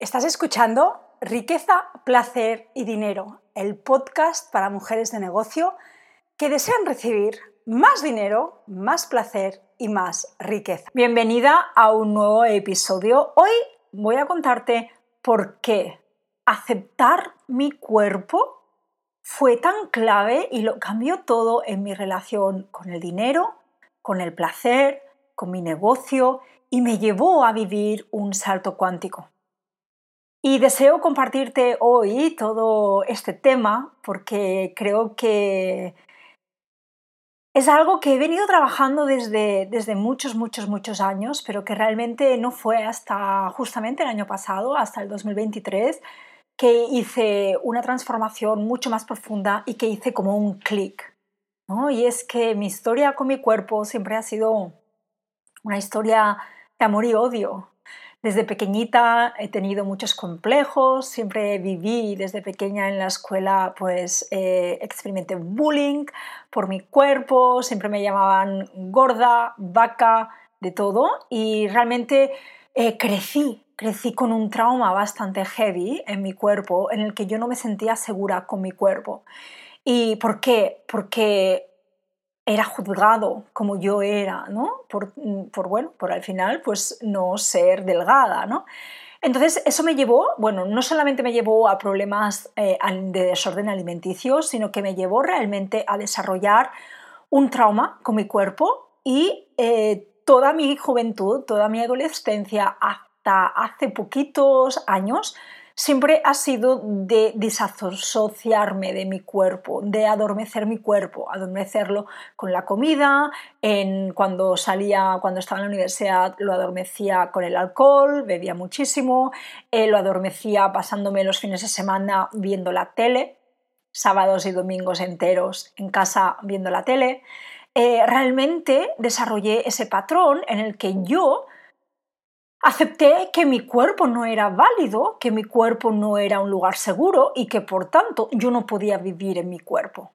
Estás escuchando Riqueza, Placer y Dinero, el podcast para mujeres de negocio que desean recibir más dinero, más placer y más riqueza. Bienvenida a un nuevo episodio. Hoy voy a contarte por qué aceptar mi cuerpo fue tan clave y lo cambió todo en mi relación con el dinero, con el placer, con mi negocio y me llevó a vivir un salto cuántico. Y deseo compartirte hoy todo este tema porque creo que es algo que he venido trabajando desde, desde muchos, muchos, muchos años, pero que realmente no fue hasta justamente el año pasado, hasta el 2023, que hice una transformación mucho más profunda y que hice como un clic. ¿no? Y es que mi historia con mi cuerpo siempre ha sido una historia de amor y odio. Desde pequeñita he tenido muchos complejos, siempre viví desde pequeña en la escuela, pues eh, experimenté bullying por mi cuerpo, siempre me llamaban gorda, vaca, de todo y realmente eh, crecí, crecí con un trauma bastante heavy en mi cuerpo en el que yo no me sentía segura con mi cuerpo. ¿Y por qué? Porque era juzgado como yo era, ¿no? Por, bueno, por al final, pues no ser delgada, ¿no? Entonces, eso me llevó, bueno, no solamente me llevó a problemas eh, de desorden alimenticio, sino que me llevó realmente a desarrollar un trauma con mi cuerpo y eh, toda mi juventud, toda mi adolescencia, hasta hace poquitos años, siempre ha sido de disasociarme de mi cuerpo, de adormecer mi cuerpo, adormecerlo con la comida, cuando salía, cuando estaba en la universidad lo adormecía con el alcohol, bebía muchísimo, eh, lo adormecía pasándome los fines de semana viendo la tele, sábados y domingos enteros en casa viendo la tele. Eh, realmente desarrollé ese patrón en el que yo Acepté que mi cuerpo no era válido, que mi cuerpo no era un lugar seguro y que por tanto yo no podía vivir en mi cuerpo.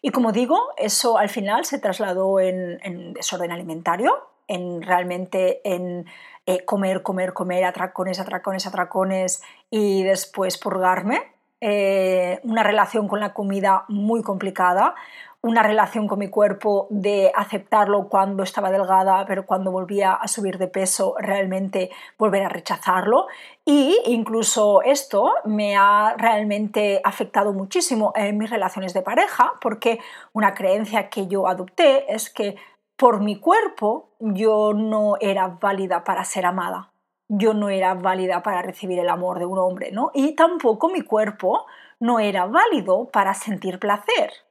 Y como digo, eso al final se trasladó en, desorden alimentario, en realmente en eh, comer, comer, comer, atracones, atracones, atracones y después purgarme. Eh, una relación con la comida muy complicada, una relación con mi cuerpo de aceptarlo cuando estaba delgada, pero cuando volvía a subir de peso realmente volver a rechazarlo. Y incluso esto me ha realmente afectado muchísimo en mis relaciones de pareja, porque una creencia que yo adopté es que por mi cuerpo yo no era válida para ser amada. Yo no era válida para recibir el amor de un hombre, ¿no? Y tampoco mi cuerpo no era válido para sentir placer.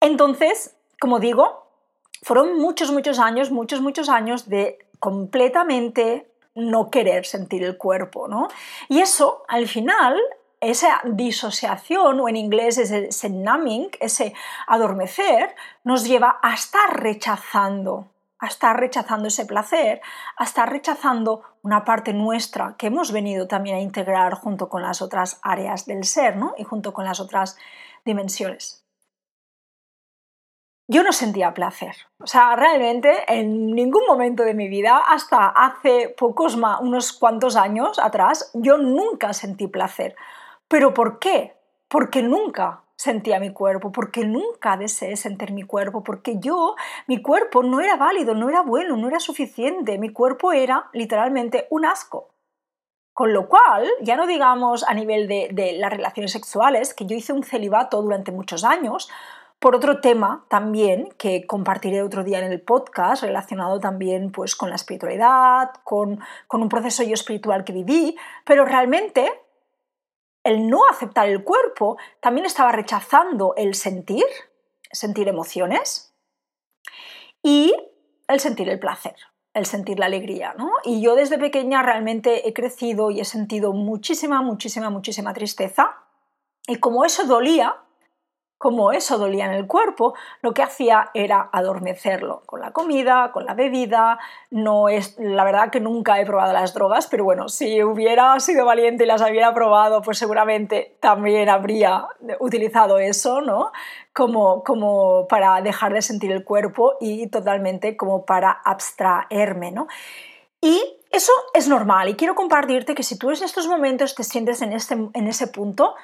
Entonces, como digo, fueron muchos, muchos años, muchos, muchos años de completamente no querer sentir el cuerpo, ¿no? Y eso, al final, esa disociación, o en inglés ese numbing, ese adormecer, nos lleva a estar rechazando, a estar rechazando ese placer, a estar rechazando una parte nuestra que hemos venido también a integrar junto con las otras áreas del ser, ¿no? Y junto con las otras dimensiones yo no sentía placer. O sea, realmente en ningún momento de mi vida, hasta hace pocos, unos cuantos años atrás, yo nunca sentí placer. ¿Pero por qué? Porque nunca sentía mi cuerpo, porque nunca deseé sentir mi cuerpo, porque yo, mi cuerpo no era válido, no era bueno, no era suficiente, mi cuerpo era literalmente un asco. Con lo cual, ya no digamos a nivel de, las relaciones sexuales, que yo hice un celibato durante muchos años, por otro tema también que compartiré otro día en el podcast, relacionado también pues, con la espiritualidad, con, con un proceso yo espiritual que viví, pero realmente el no aceptar el cuerpo también estaba rechazando el sentir, sentir emociones y el sentir el placer, el sentir la alegría. ¿no? Y yo desde pequeña realmente he crecido y he sentido muchísima, muchísima, muchísima tristeza. Y como eso dolía, como eso dolía en el cuerpo, lo que hacía era adormecerlo con la comida, con la bebida. No es, la verdad que nunca he probado las drogas, pero bueno, si hubiera sido valiente y las hubiera probado, pues seguramente también habría utilizado eso, ¿no? Como, como para dejar de sentir el cuerpo y totalmente como para abstraerme, ¿no? Y eso es normal y quiero compartirte que si tú en estos momentos te sientes en, este, en ese punto,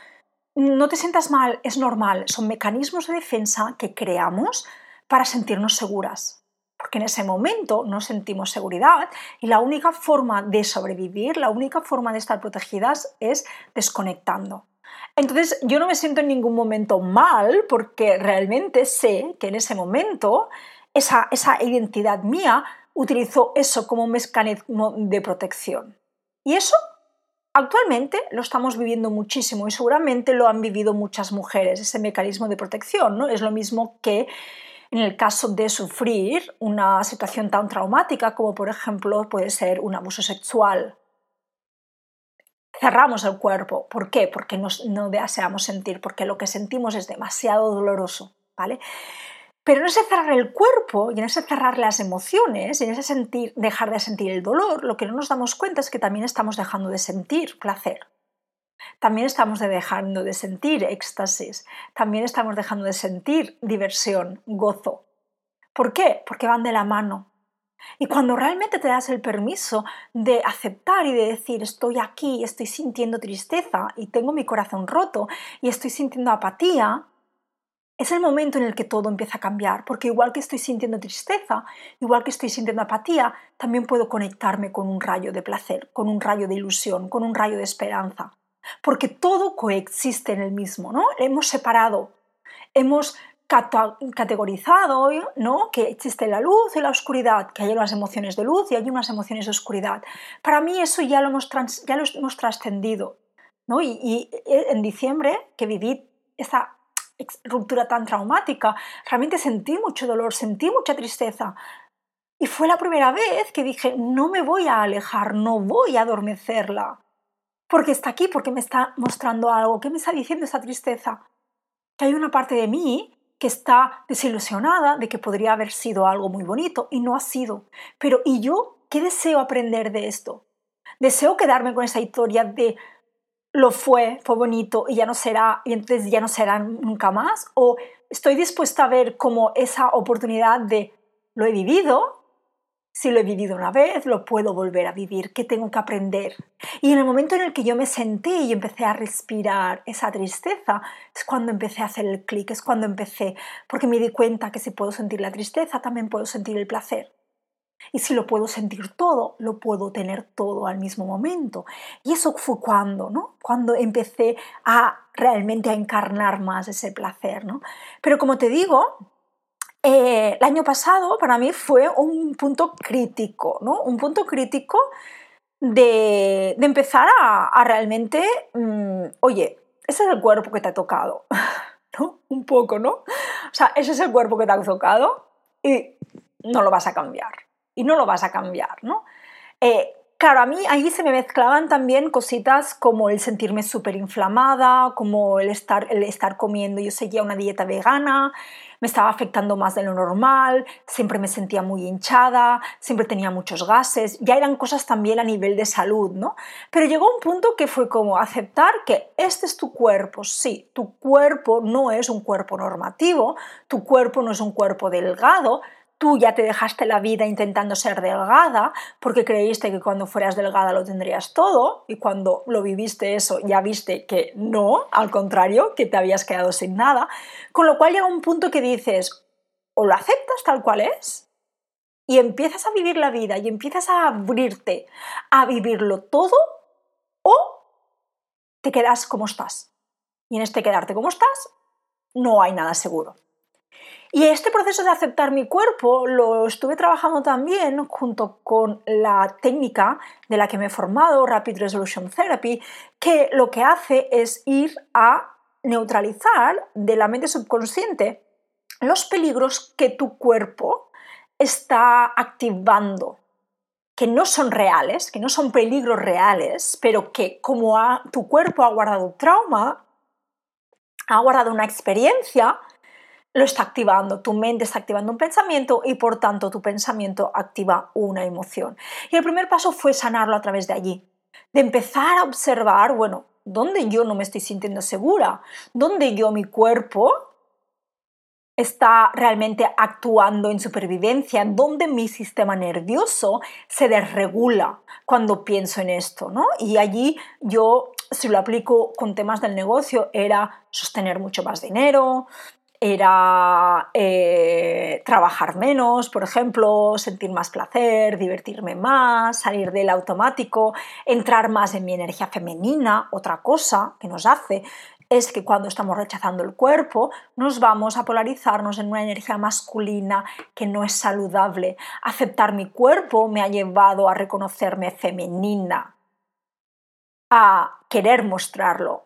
no te sientas mal, es normal. Son mecanismos de defensa que creamos para sentirnos seguras. Porque en ese momento no sentimos seguridad y la única forma de sobrevivir, la única forma de estar protegidas es desconectando. Entonces yo no me siento en ningún momento mal porque realmente sé que en ese momento esa, esa identidad mía utilizó eso como un mecanismo de protección. Y eso actualmente lo estamos viviendo muchísimo y seguramente lo han vivido muchas mujeres, ese mecanismo de protección. ¿no? Es lo mismo que en el caso de sufrir una situación tan traumática como por ejemplo puede ser un abuso sexual. Cerramos el cuerpo. ¿Por qué? Porque no deseamos sentir, porque lo que sentimos es demasiado doloroso. ¿vale? Pero en ese cerrar el cuerpo y en ese cerrar las emociones y en ese sentir, dejar de sentir el dolor, lo que no nos damos cuenta es que también estamos dejando de sentir placer. También estamos dejando de sentir éxtasis. También estamos dejando de sentir diversión, gozo. ¿Por qué? Porque van de la mano. Y cuando realmente te das el permiso de aceptar y de decir estoy aquí, estoy sintiendo tristeza y tengo mi corazón roto y estoy sintiendo apatía, es el momento en el que todo empieza a cambiar, porque igual que estoy sintiendo tristeza, igual que estoy sintiendo apatía, también puedo conectarme con un rayo de placer, con un rayo de ilusión, con un rayo de esperanza, porque todo coexiste en el mismo, ¿no? Hemos separado, hemos categorizado ¿no? que existe la luz y la oscuridad, que hay unas emociones de luz y hay unas emociones de oscuridad. Para mí eso ya lo hemos, ya lo hemos trascendido. ¿no? Y, y en diciembre, que viví esa ruptura tan traumática, realmente sentí mucho dolor, sentí mucha tristeza. Y fue la primera vez que dije, no me voy a alejar, no voy a adormecerla. Porque está aquí, porque me está mostrando algo. ¿Qué me está diciendo esa tristeza? Que hay una parte de mí que está desilusionada de que podría haber sido algo muy bonito y no ha sido. Pero ¿y yo qué deseo aprender de esto? Deseo quedarme con esa historia de lo fue, fue bonito y ya no será, y entonces ya no será nunca más? ¿O estoy dispuesta a ver como esa oportunidad de lo he vivido? Si lo he vivido una vez, lo puedo volver a vivir. ¿Qué tengo que aprender? Y en el momento en el que yo me senté y empecé a respirar esa tristeza, es cuando empecé a hacer el clic, es cuando empecé, porque me di cuenta que si puedo sentir la tristeza, también puedo sentir el placer. Y si lo puedo sentir todo, lo puedo tener todo al mismo momento. Y eso fue cuando, ¿no? Cuando empecé a realmente a encarnar más ese placer, ¿no? Pero como te digo, eh, el año pasado para mí fue un punto crítico, ¿no? Un punto crítico de, empezar a, realmente, mm, oye, ese es el cuerpo que te ha tocado, ¿no? Un poco, ¿no? O sea, ese es el cuerpo que te ha tocado y no lo vas a cambiar y no lo vas a cambiar, ¿no? Eh, claro, a mí ahí se me mezclaban también cositas como el sentirme súper inflamada, como el estar, el estar comiendo, yo seguía una dieta vegana, me estaba afectando más de lo normal, siempre me sentía muy hinchada, siempre tenía muchos gases, ya eran cosas también a nivel de salud, ¿no? Pero llegó un punto que fue como aceptar que este es tu cuerpo, sí, tu cuerpo no es un cuerpo normativo, tu cuerpo no es un cuerpo delgado, tú ya te dejaste la vida intentando ser delgada porque creíste que cuando fueras delgada lo tendrías todo y cuando lo viviste eso ya viste que no, al contrario, que te habías quedado sin nada. Con lo cual llega un punto que dices, o lo aceptas tal cual es y empiezas a vivir la vida y empiezas a abrirte a vivirlo todo o te quedas como estás. Y en este quedarte como estás no hay nada seguro. Y este proceso de aceptar mi cuerpo lo estuve trabajando también junto con la técnica de la que me he formado, Rapid Resolution Therapy, que lo que hace es ir a neutralizar de la mente subconsciente los peligros que tu cuerpo está activando, que no son reales, que no son peligros reales, pero que como tu cuerpo ha guardado trauma, ha guardado una experiencia, lo está activando, tu mente está activando un pensamiento y por tanto tu pensamiento activa una emoción. Y el primer paso fue sanarlo a través de allí, de empezar a observar, bueno, ¿dónde yo no me estoy sintiendo segura? ¿Dónde yo, mi cuerpo, está realmente actuando en supervivencia, donde mi sistema nervioso se desregula cuando pienso en esto, ¿no? Y allí yo, si lo aplico con temas del negocio, era sostener mucho más dinero, era eh, trabajar menos, por ejemplo, sentir más placer, divertirme más, salir del automático, entrar más en mi energía femenina, otra cosa que nos hace es que cuando estamos rechazando el cuerpo nos vamos a polarizarnos en una energía masculina que no es saludable. Aceptar mi cuerpo me ha llevado a reconocerme femenina, a querer mostrarlo.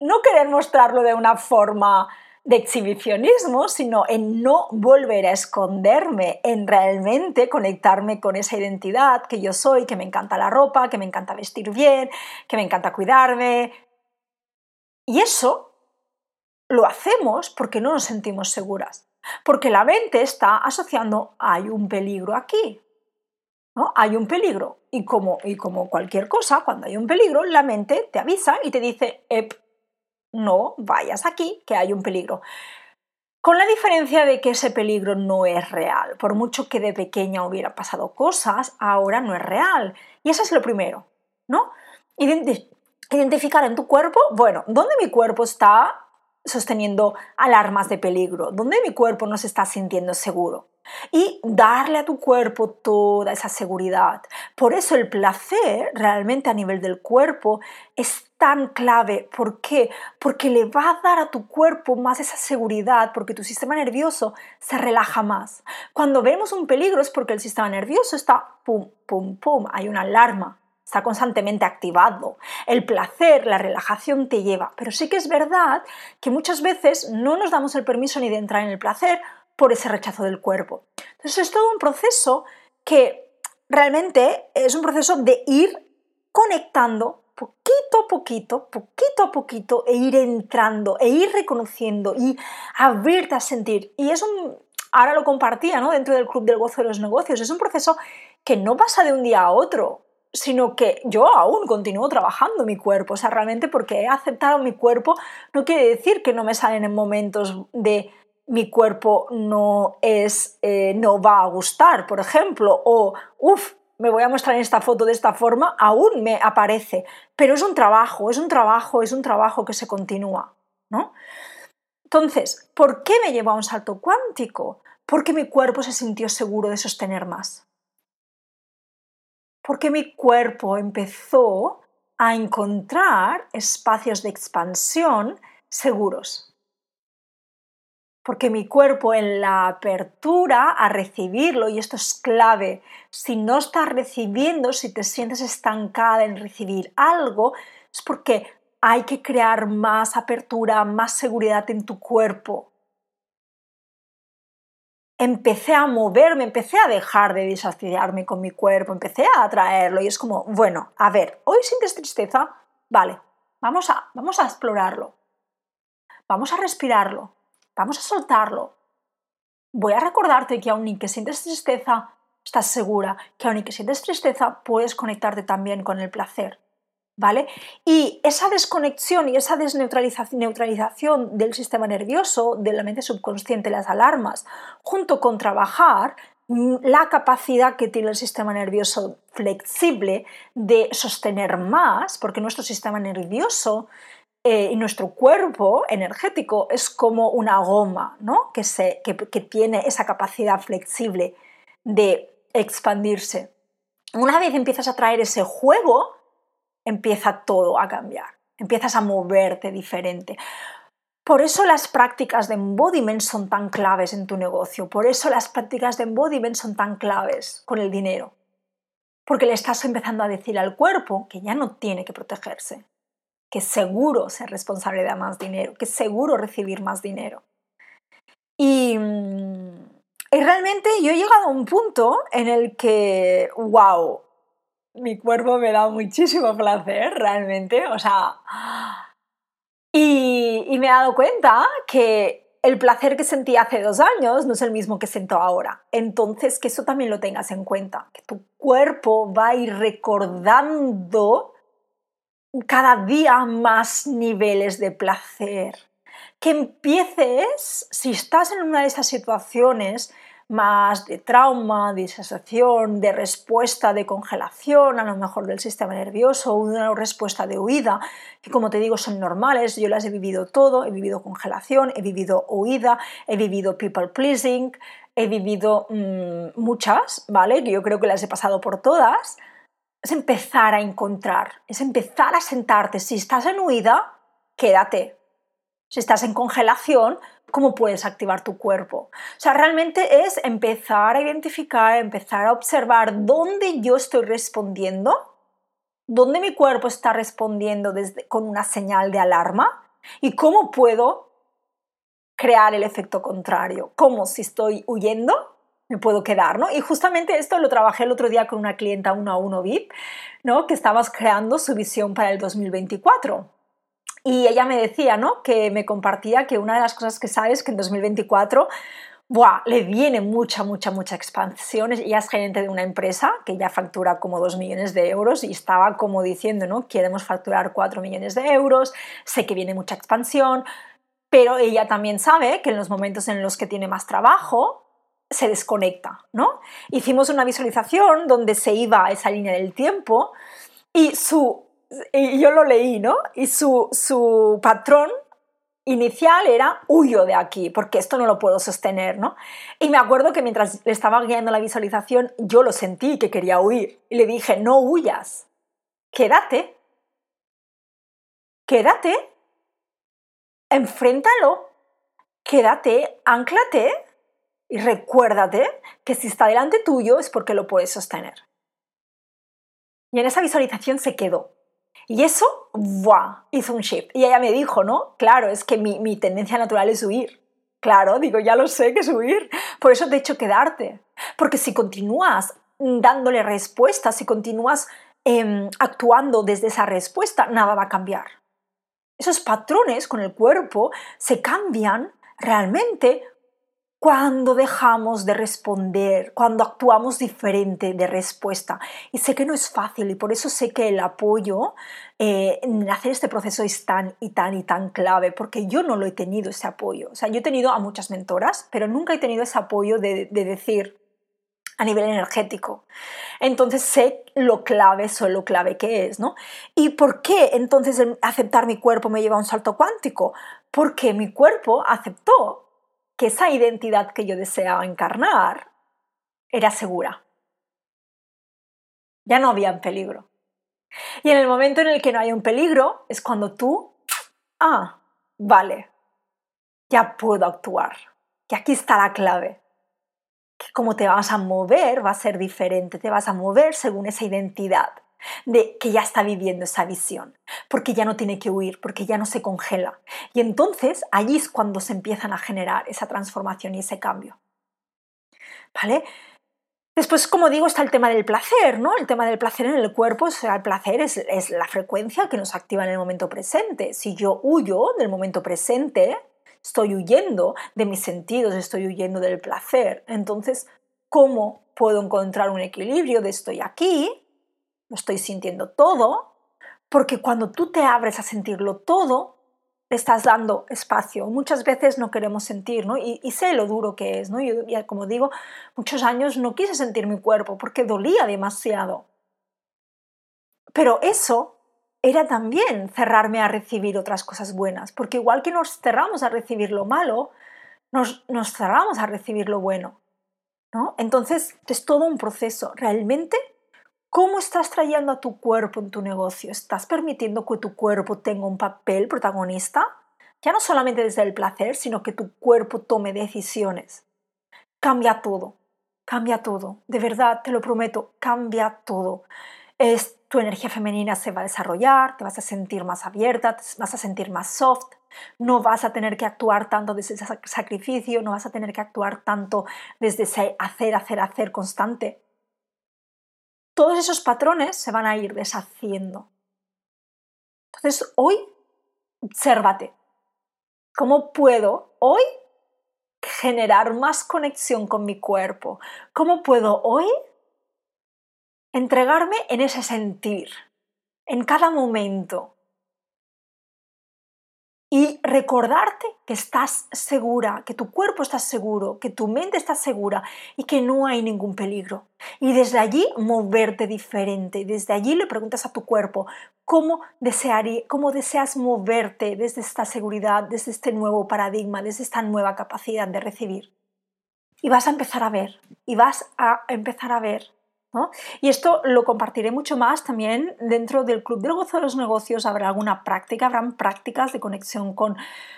No querer mostrarlo de una forma de exhibicionismo, sino en no volver a esconderme, en realmente conectarme con esa identidad que yo soy, que me encanta la ropa, que me encanta vestir bien, que me encanta cuidarme, y eso lo hacemos porque no nos sentimos seguras, porque la mente está asociando hay un peligro aquí. ¿no? Hay un peligro. Y como, y como cualquier cosa, cuando hay un peligro, la mente te avisa y te dice, Ep, no vayas aquí, que hay un peligro. Con la diferencia de que ese peligro no es real. Por mucho que de pequeña hubiera pasado cosas, ahora no es real. Y eso es lo primero, ¿no? identificar en tu cuerpo, bueno, ¿dónde mi cuerpo está sosteniendo alarmas de peligro? ¿Dónde mi cuerpo no se está sintiendo seguro? Y darle a tu cuerpo toda esa seguridad. Por eso el placer realmente a nivel del cuerpo es tan clave. ¿Por qué? Porque le va a dar a tu cuerpo más esa seguridad, porque tu sistema nervioso se relaja más. Cuando vemos un peligro es porque el sistema nervioso está pum, pum, pum, hay una alarma está constantemente activado. El placer, la relajación te lleva. Pero sí que es verdad que muchas veces no nos damos el permiso ni de entrar en el placer por ese rechazo del cuerpo. Entonces es todo un proceso que realmente es un proceso de ir conectando poquito a poquito, poquito a poquito, e ir entrando, e ir reconociendo, y abrirte a sentir. Y es un, ahora lo compartía ¿no? dentro del Club del Gozo de los Negocios, es un proceso que no pasa de un día a otro sino que yo aún continúo trabajando mi cuerpo, o sea, realmente porque he aceptado mi cuerpo no quiere decir que no me salen en momentos de mi cuerpo no es, eh, no va a gustar, por ejemplo, o uff, me voy a mostrar en esta foto de esta forma, aún me aparece, pero es un trabajo, es un trabajo, es un trabajo que se continúa, ¿no? Entonces, ¿por qué me lleva a un salto cuántico? Porque mi cuerpo se sintió seguro de sostener más porque mi cuerpo empezó a encontrar espacios de expansión seguros. Porque mi cuerpo en la apertura a recibirlo, y esto es clave, si no estás recibiendo, si te sientes estancada en recibir algo, es porque hay que crear más apertura, más seguridad en tu cuerpo. Empecé a moverme, empecé a dejar de disasociarme con mi cuerpo, empecé a atraerlo y es como, bueno, a ver, hoy sientes tristeza, vale, vamos a, vamos a explorarlo, vamos a respirarlo, vamos a soltarlo. Voy a recordarte que aun que sientes tristeza, estás segura que aun que sientes tristeza, puedes conectarte también con el placer. ¿vale? Y esa desconexión y esa desneutralización del sistema nervioso, de la mente subconsciente, las alarmas, junto con trabajar mm, la capacidad que tiene el sistema nervioso flexible de sostener más, porque nuestro sistema nervioso eh, y nuestro cuerpo energético es como una goma, ¿no? que, se, que tiene esa capacidad flexible de expandirse. Una vez empiezas a traer ese juego, empieza todo a cambiar, empiezas a moverte diferente. Por eso las prácticas de embodiment son tan claves en tu negocio, por eso las prácticas de embodiment son tan claves con el dinero, porque le estás empezando a decir al cuerpo que ya no tiene que protegerse, que seguro ser responsable de más dinero, que seguro recibir más dinero. Y, y realmente yo he llegado a un punto en el que, wow, mi cuerpo me da muchísimo placer, realmente. O sea. Y, y, me he dado cuenta que el placer que sentí hace dos años no es el mismo que siento ahora. Entonces, que eso también lo tengas en cuenta. Que tu cuerpo va a ir recordando cada día más niveles de placer. que empieces, si estás en una de esas situaciones más de trauma, de disociación, de respuesta de congelación, a lo mejor del sistema nervioso, una respuesta de huida, que como te digo son normales, yo las he vivido todo, he vivido congelación, he vivido huida, he vivido people pleasing, he vivido mm, muchas, ¿vale? Yo creo que las he pasado por todas. Es empezar a encontrar, es empezar a sentarte. Si estás en huida, quédate. Si estás en congelación, ¿cómo puedes activar tu cuerpo? O sea, realmente es empezar a identificar, empezar a observar dónde yo estoy respondiendo, dónde mi cuerpo está respondiendo desde, con una señal de alarma y cómo puedo crear el efecto contrario. Como si estoy huyendo, me puedo quedar, ¿no? Y justamente esto lo trabajé el otro día con una clienta uno a uno VIP, ¿no? Que estabas creando su visión para el 2024. Y ella me decía, ¿no? Que me compartía que una de las cosas que sabes que en 2024 Buah, le viene mucha, mucha, mucha expansión. Ella es gerente de una empresa que ya factura como 2 millones de euros y estaba como diciendo, ¿no? Queremos facturar 4 millones de euros, sé que viene mucha expansión, pero ella también sabe que en los momentos en los que tiene más trabajo, se desconecta, ¿no? Hicimos una visualización donde se iba a esa línea del tiempo y su, y yo lo leí, ¿no? Y su, su patrón inicial era huyo de aquí, porque esto no lo puedo sostener, ¿no? Y me acuerdo que mientras le estaba guiando la visualización, yo lo sentí que quería huir. Y le dije, no huyas, quédate, quédate enfréntalo, quédate, anclate y recuérdate que si está delante tuyo es porque lo puedes sostener. Y en esa visualización se quedó. Y eso, ¡buah! hizo un shift. Y ella me dijo, ¿no? Claro, es que mi, mi tendencia natural es huir. Claro, digo, ya lo sé que es huir. Por eso te he hecho quedarte. Porque si continúas dándole respuestas, si continúas em, actuando desde esa respuesta, nada va a cambiar esos patrones con el cuerpo se cambian realmente cuando dejamos de responder, cuando actuamos diferente de respuesta. Y sé que no es fácil y por eso sé que el apoyo eh, en hacer este proceso es tan y tan y tan clave, porque yo no lo he tenido ese apoyo. O sea, yo he tenido a muchas mentoras, pero nunca he tenido ese apoyo de, de decir, a nivel energético. Entonces sé lo clave, soy lo clave que es, ¿no? ¿Y por qué entonces aceptar mi cuerpo me lleva a un salto cuántico? Porque mi cuerpo aceptó que esa identidad que yo deseaba encarnar era segura. Ya no había peligro. Y en el momento en el que no hay un peligro es cuando tú, ah, vale, ya puedo actuar. Y aquí está la clave que cómo te vas a mover va a ser diferente, te vas a mover según esa identidad de que ya está viviendo esa visión, porque ya no tiene que huir, porque ya no se congela. Y entonces allí es cuando se empiezan a generar esa transformación y ese cambio. ¿Vale? Después, como digo, está el tema del placer, ¿no? El tema del placer en el cuerpo, o sea, el placer es, es la frecuencia que nos activa en el momento presente. Si yo huyo del momento presente, estoy huyendo de mis sentidos, estoy huyendo del placer. Entonces, ¿cómo puedo encontrar un equilibrio de estoy aquí, lo estoy sintiendo todo? Porque cuando tú te abres a sentirlo todo, le estás dando espacio. Muchas veces no queremos sentir, ¿no? Y, sé lo duro que es, ¿no? Yo, como digo, muchos años no quise sentir mi cuerpo porque dolía demasiado. Pero eso era también cerrarme a recibir otras cosas buenas, porque igual que nos cerramos a recibir lo malo, nos, nos cerramos a recibir lo bueno. ¿no? Entonces, es todo un proceso. Realmente, ¿cómo estás trayendo a tu cuerpo en tu negocio? ¿Estás permitiendo que tu cuerpo tenga un papel protagonista? Ya no solamente desde el placer, sino que tu cuerpo tome decisiones. Cambia todo, cambia todo. De verdad, te lo prometo, cambia todo. Es, tu energía femenina se va a desarrollar, te vas a sentir más abierta, te vas a sentir más soft, no vas a tener que actuar tanto desde ese sacrificio, no vas a tener que actuar tanto desde ese hacer, hacer, hacer constante. Todos esos patrones se van a ir deshaciendo. Entonces, hoy, obsérvate. ¿Cómo puedo hoy generar más conexión con mi cuerpo? ¿Cómo puedo hoy entregarme en ese sentir, en cada momento. Y recordarte que estás segura, que tu cuerpo está seguro, que tu mente está segura y que no hay ningún peligro. Y desde allí moverte diferente. Desde allí le preguntas a tu cuerpo cómo, cómo deseas moverte desde esta seguridad, desde este nuevo paradigma, desde esta nueva capacidad de recibir. Y vas a empezar a ver, y vas a empezar a ver y esto lo compartiré mucho más también dentro del Club del Gozo de los Negocios. Habrá alguna práctica, habrán prácticas de conexión con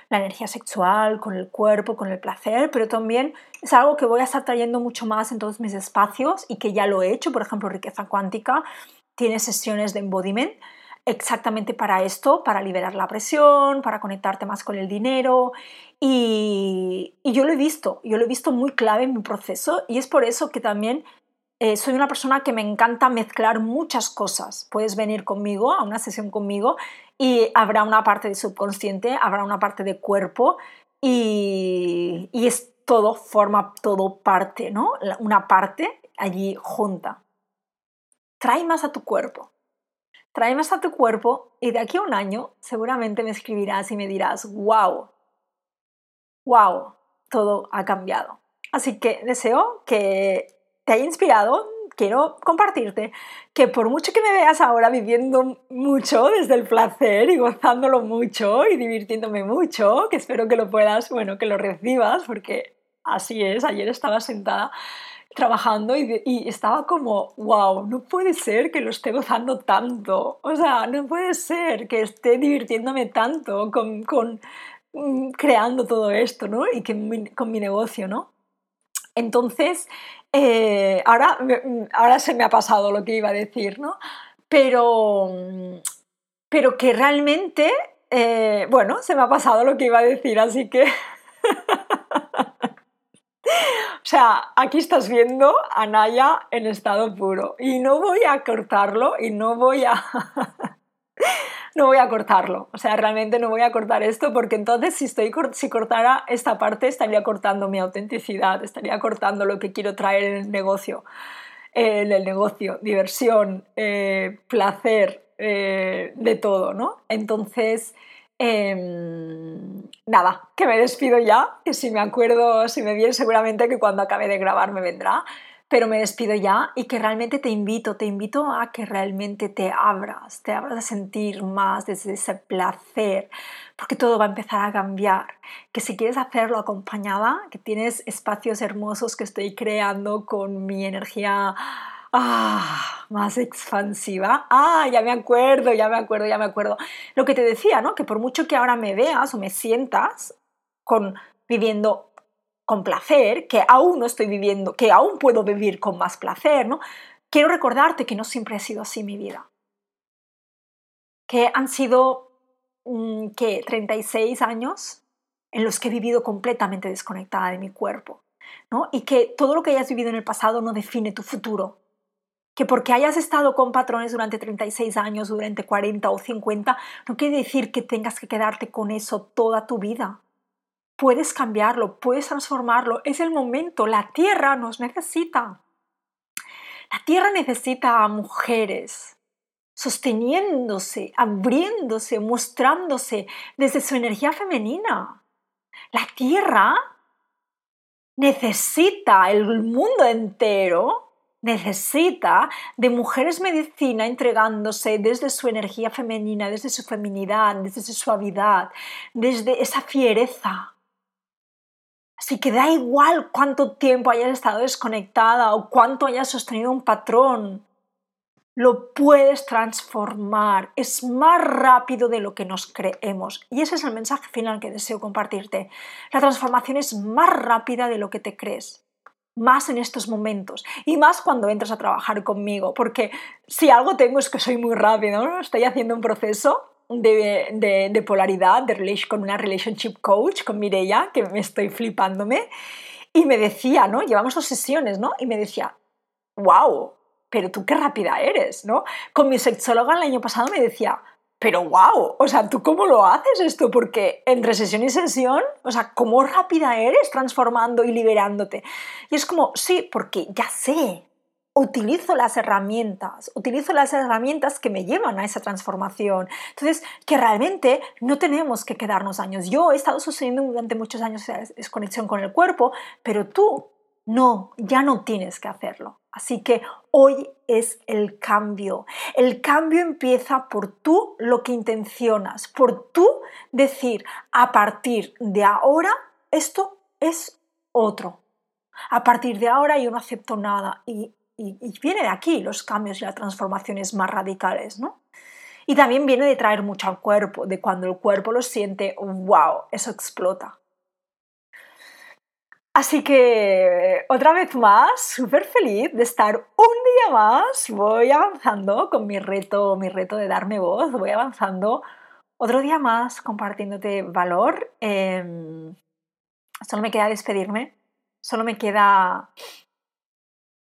la energía sexual, con el cuerpo, con el placer, pero también es algo que voy a estar trayendo mucho más en todos mis espacios y que ya lo he hecho. Por ejemplo, Riqueza Cuántica tiene sesiones de embodiment exactamente para esto, para liberar la presión, para conectarte más con el dinero. Y, y, yo lo he visto, yo lo he visto muy clave en mi proceso y es por eso que también eh, soy una persona que me encanta mezclar muchas cosas. Puedes venir conmigo a una sesión conmigo y habrá una parte de subconsciente, habrá una parte de cuerpo y, y es todo, forma todo parte, ¿no? Una parte allí junta. Trae más a tu cuerpo. Trae más a tu cuerpo y de aquí a un año seguramente me escribirás y me dirás, wow, wow, todo ha cambiado. Así que deseo que te haya inspirado, quiero compartirte que por mucho que me veas ahora viviendo mucho desde el placer y gozándolo mucho y divirtiéndome mucho, que espero que lo puedas, bueno, que lo recibas, porque así es, ayer estaba sentada trabajando y, estaba como, wow, no puede ser que lo esté gozando tanto, o sea, no puede ser que esté divirtiéndome tanto con, con mm, creando todo esto, ¿no? Y que con mi negocio, ¿no? Entonces, eh, ahora, ahora se me ha pasado lo que iba a decir, ¿no? Pero, pero que realmente, eh, bueno, se me ha pasado lo que iba a decir, así que... O sea, aquí estás viendo a Naya en estado puro y no voy a cortarlo y no voy a no voy a cortarlo. O sea, realmente no voy a cortar esto porque entonces si, estoy, si cortara esta parte estaría cortando mi autenticidad, estaría cortando lo que quiero traer en el negocio. En el negocio, diversión, eh, placer, eh, de todo, ¿no? Entonces, em, nada, que me despido ya, que si me acuerdo, si me viene seguramente que cuando acabe de grabar me vendrá pero me despido ya y que realmente te invito, te invito a que realmente te abras, te abras a sentir más desde ese placer, porque todo va a empezar a cambiar. Que si quieres hacerlo acompañada, que tienes espacios hermosos que estoy creando con mi energía ah, más expansiva. Ah, ya me acuerdo, ya me acuerdo, ya me acuerdo. Lo que te decía, ¿no? Que por mucho que ahora me veas o me sientas con viviendo con placer, que aún no estoy viviendo, que aún puedo vivir con más placer, ¿no? Quiero recordarte que no siempre ha sido así mi vida. Que han sido, mm, que 36 años en los que he vivido completamente desconectada de mi cuerpo, ¿no? Y que todo lo que hayas vivido en el pasado no define tu futuro. Que porque hayas estado con patrones durante 36 años, durante 40 o 50, no quiere decir que tengas que quedarte con eso toda tu vida puedes cambiarlo, puedes transformarlo. Es el momento, la tierra nos necesita. La tierra necesita a mujeres sosteniéndose, abriéndose, mostrándose desde su energía femenina. La tierra necesita, el mundo entero necesita de mujeres medicina entregándose desde su energía femenina, desde su feminidad, desde su suavidad, desde esa fiereza Así que da igual cuánto tiempo hayas estado desconectada o cuánto hayas sostenido un patrón, lo puedes transformar. Es más rápido de lo que nos creemos. Y ese es el mensaje final que deseo compartirte. La transformación es más rápida de lo que te crees. Más en estos momentos. Y más cuando entras a trabajar conmigo. Porque si algo tengo es que soy muy rápido. ¿no? Estoy haciendo un proceso de, polaridad, de con una relationship coach, con Mireia, que me estoy flipándome, y me decía, ¿no? Llevamos dos sesiones, ¿no? Y me decía, wow, pero tú qué rápida eres, ¿no? Con mi sexóloga el año pasado me decía, pero wow, o sea, ¿tú cómo lo haces esto? Porque entre sesión y sesión, o sea, ¿cómo rápida eres transformando y liberándote? Y es como, sí, porque ya sé, utilizo las herramientas, utilizo las herramientas que me llevan a esa transformación. Entonces, que realmente no tenemos que quedarnos años. Yo he estado sosteniendo durante muchos años esa desconexión con el cuerpo, pero tú no, ya no tienes que hacerlo. Así que hoy es el cambio. El cambio empieza por tú lo que intencionas, por tú decir, a partir de ahora, esto es otro. A partir de ahora yo no acepto nada y y, viene de aquí los cambios y las transformaciones más radicales, ¿no? Y también viene de traer mucho al cuerpo, de cuando el cuerpo lo siente, wow, eso explota. Así que otra vez más, súper feliz de estar un día más. Voy avanzando con mi reto, mi reto de darme voz. Voy avanzando otro día más compartiéndote valor. Em, solo me queda despedirme. Solo me queda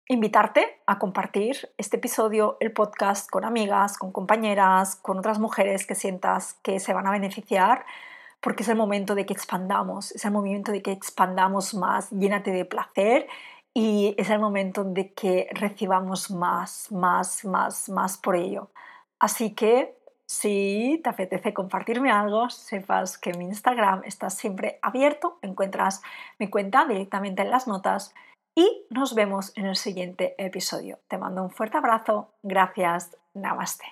invitarte a compartir este episodio, el podcast, con amigas, con compañeras, con otras mujeres que sientas que se van a beneficiar, porque es el momento de que expandamos, es el momento de que expandamos más, llénate de placer y es el momento de que recibamos más, más, más, más por ello. Así que si te apetece compartirme algo, sepas que mi Instagram está siempre abierto, encuentras mi cuenta directamente en las notas y nos vemos en el siguiente episodio. Te mando un fuerte abrazo. Gracias. Namaste.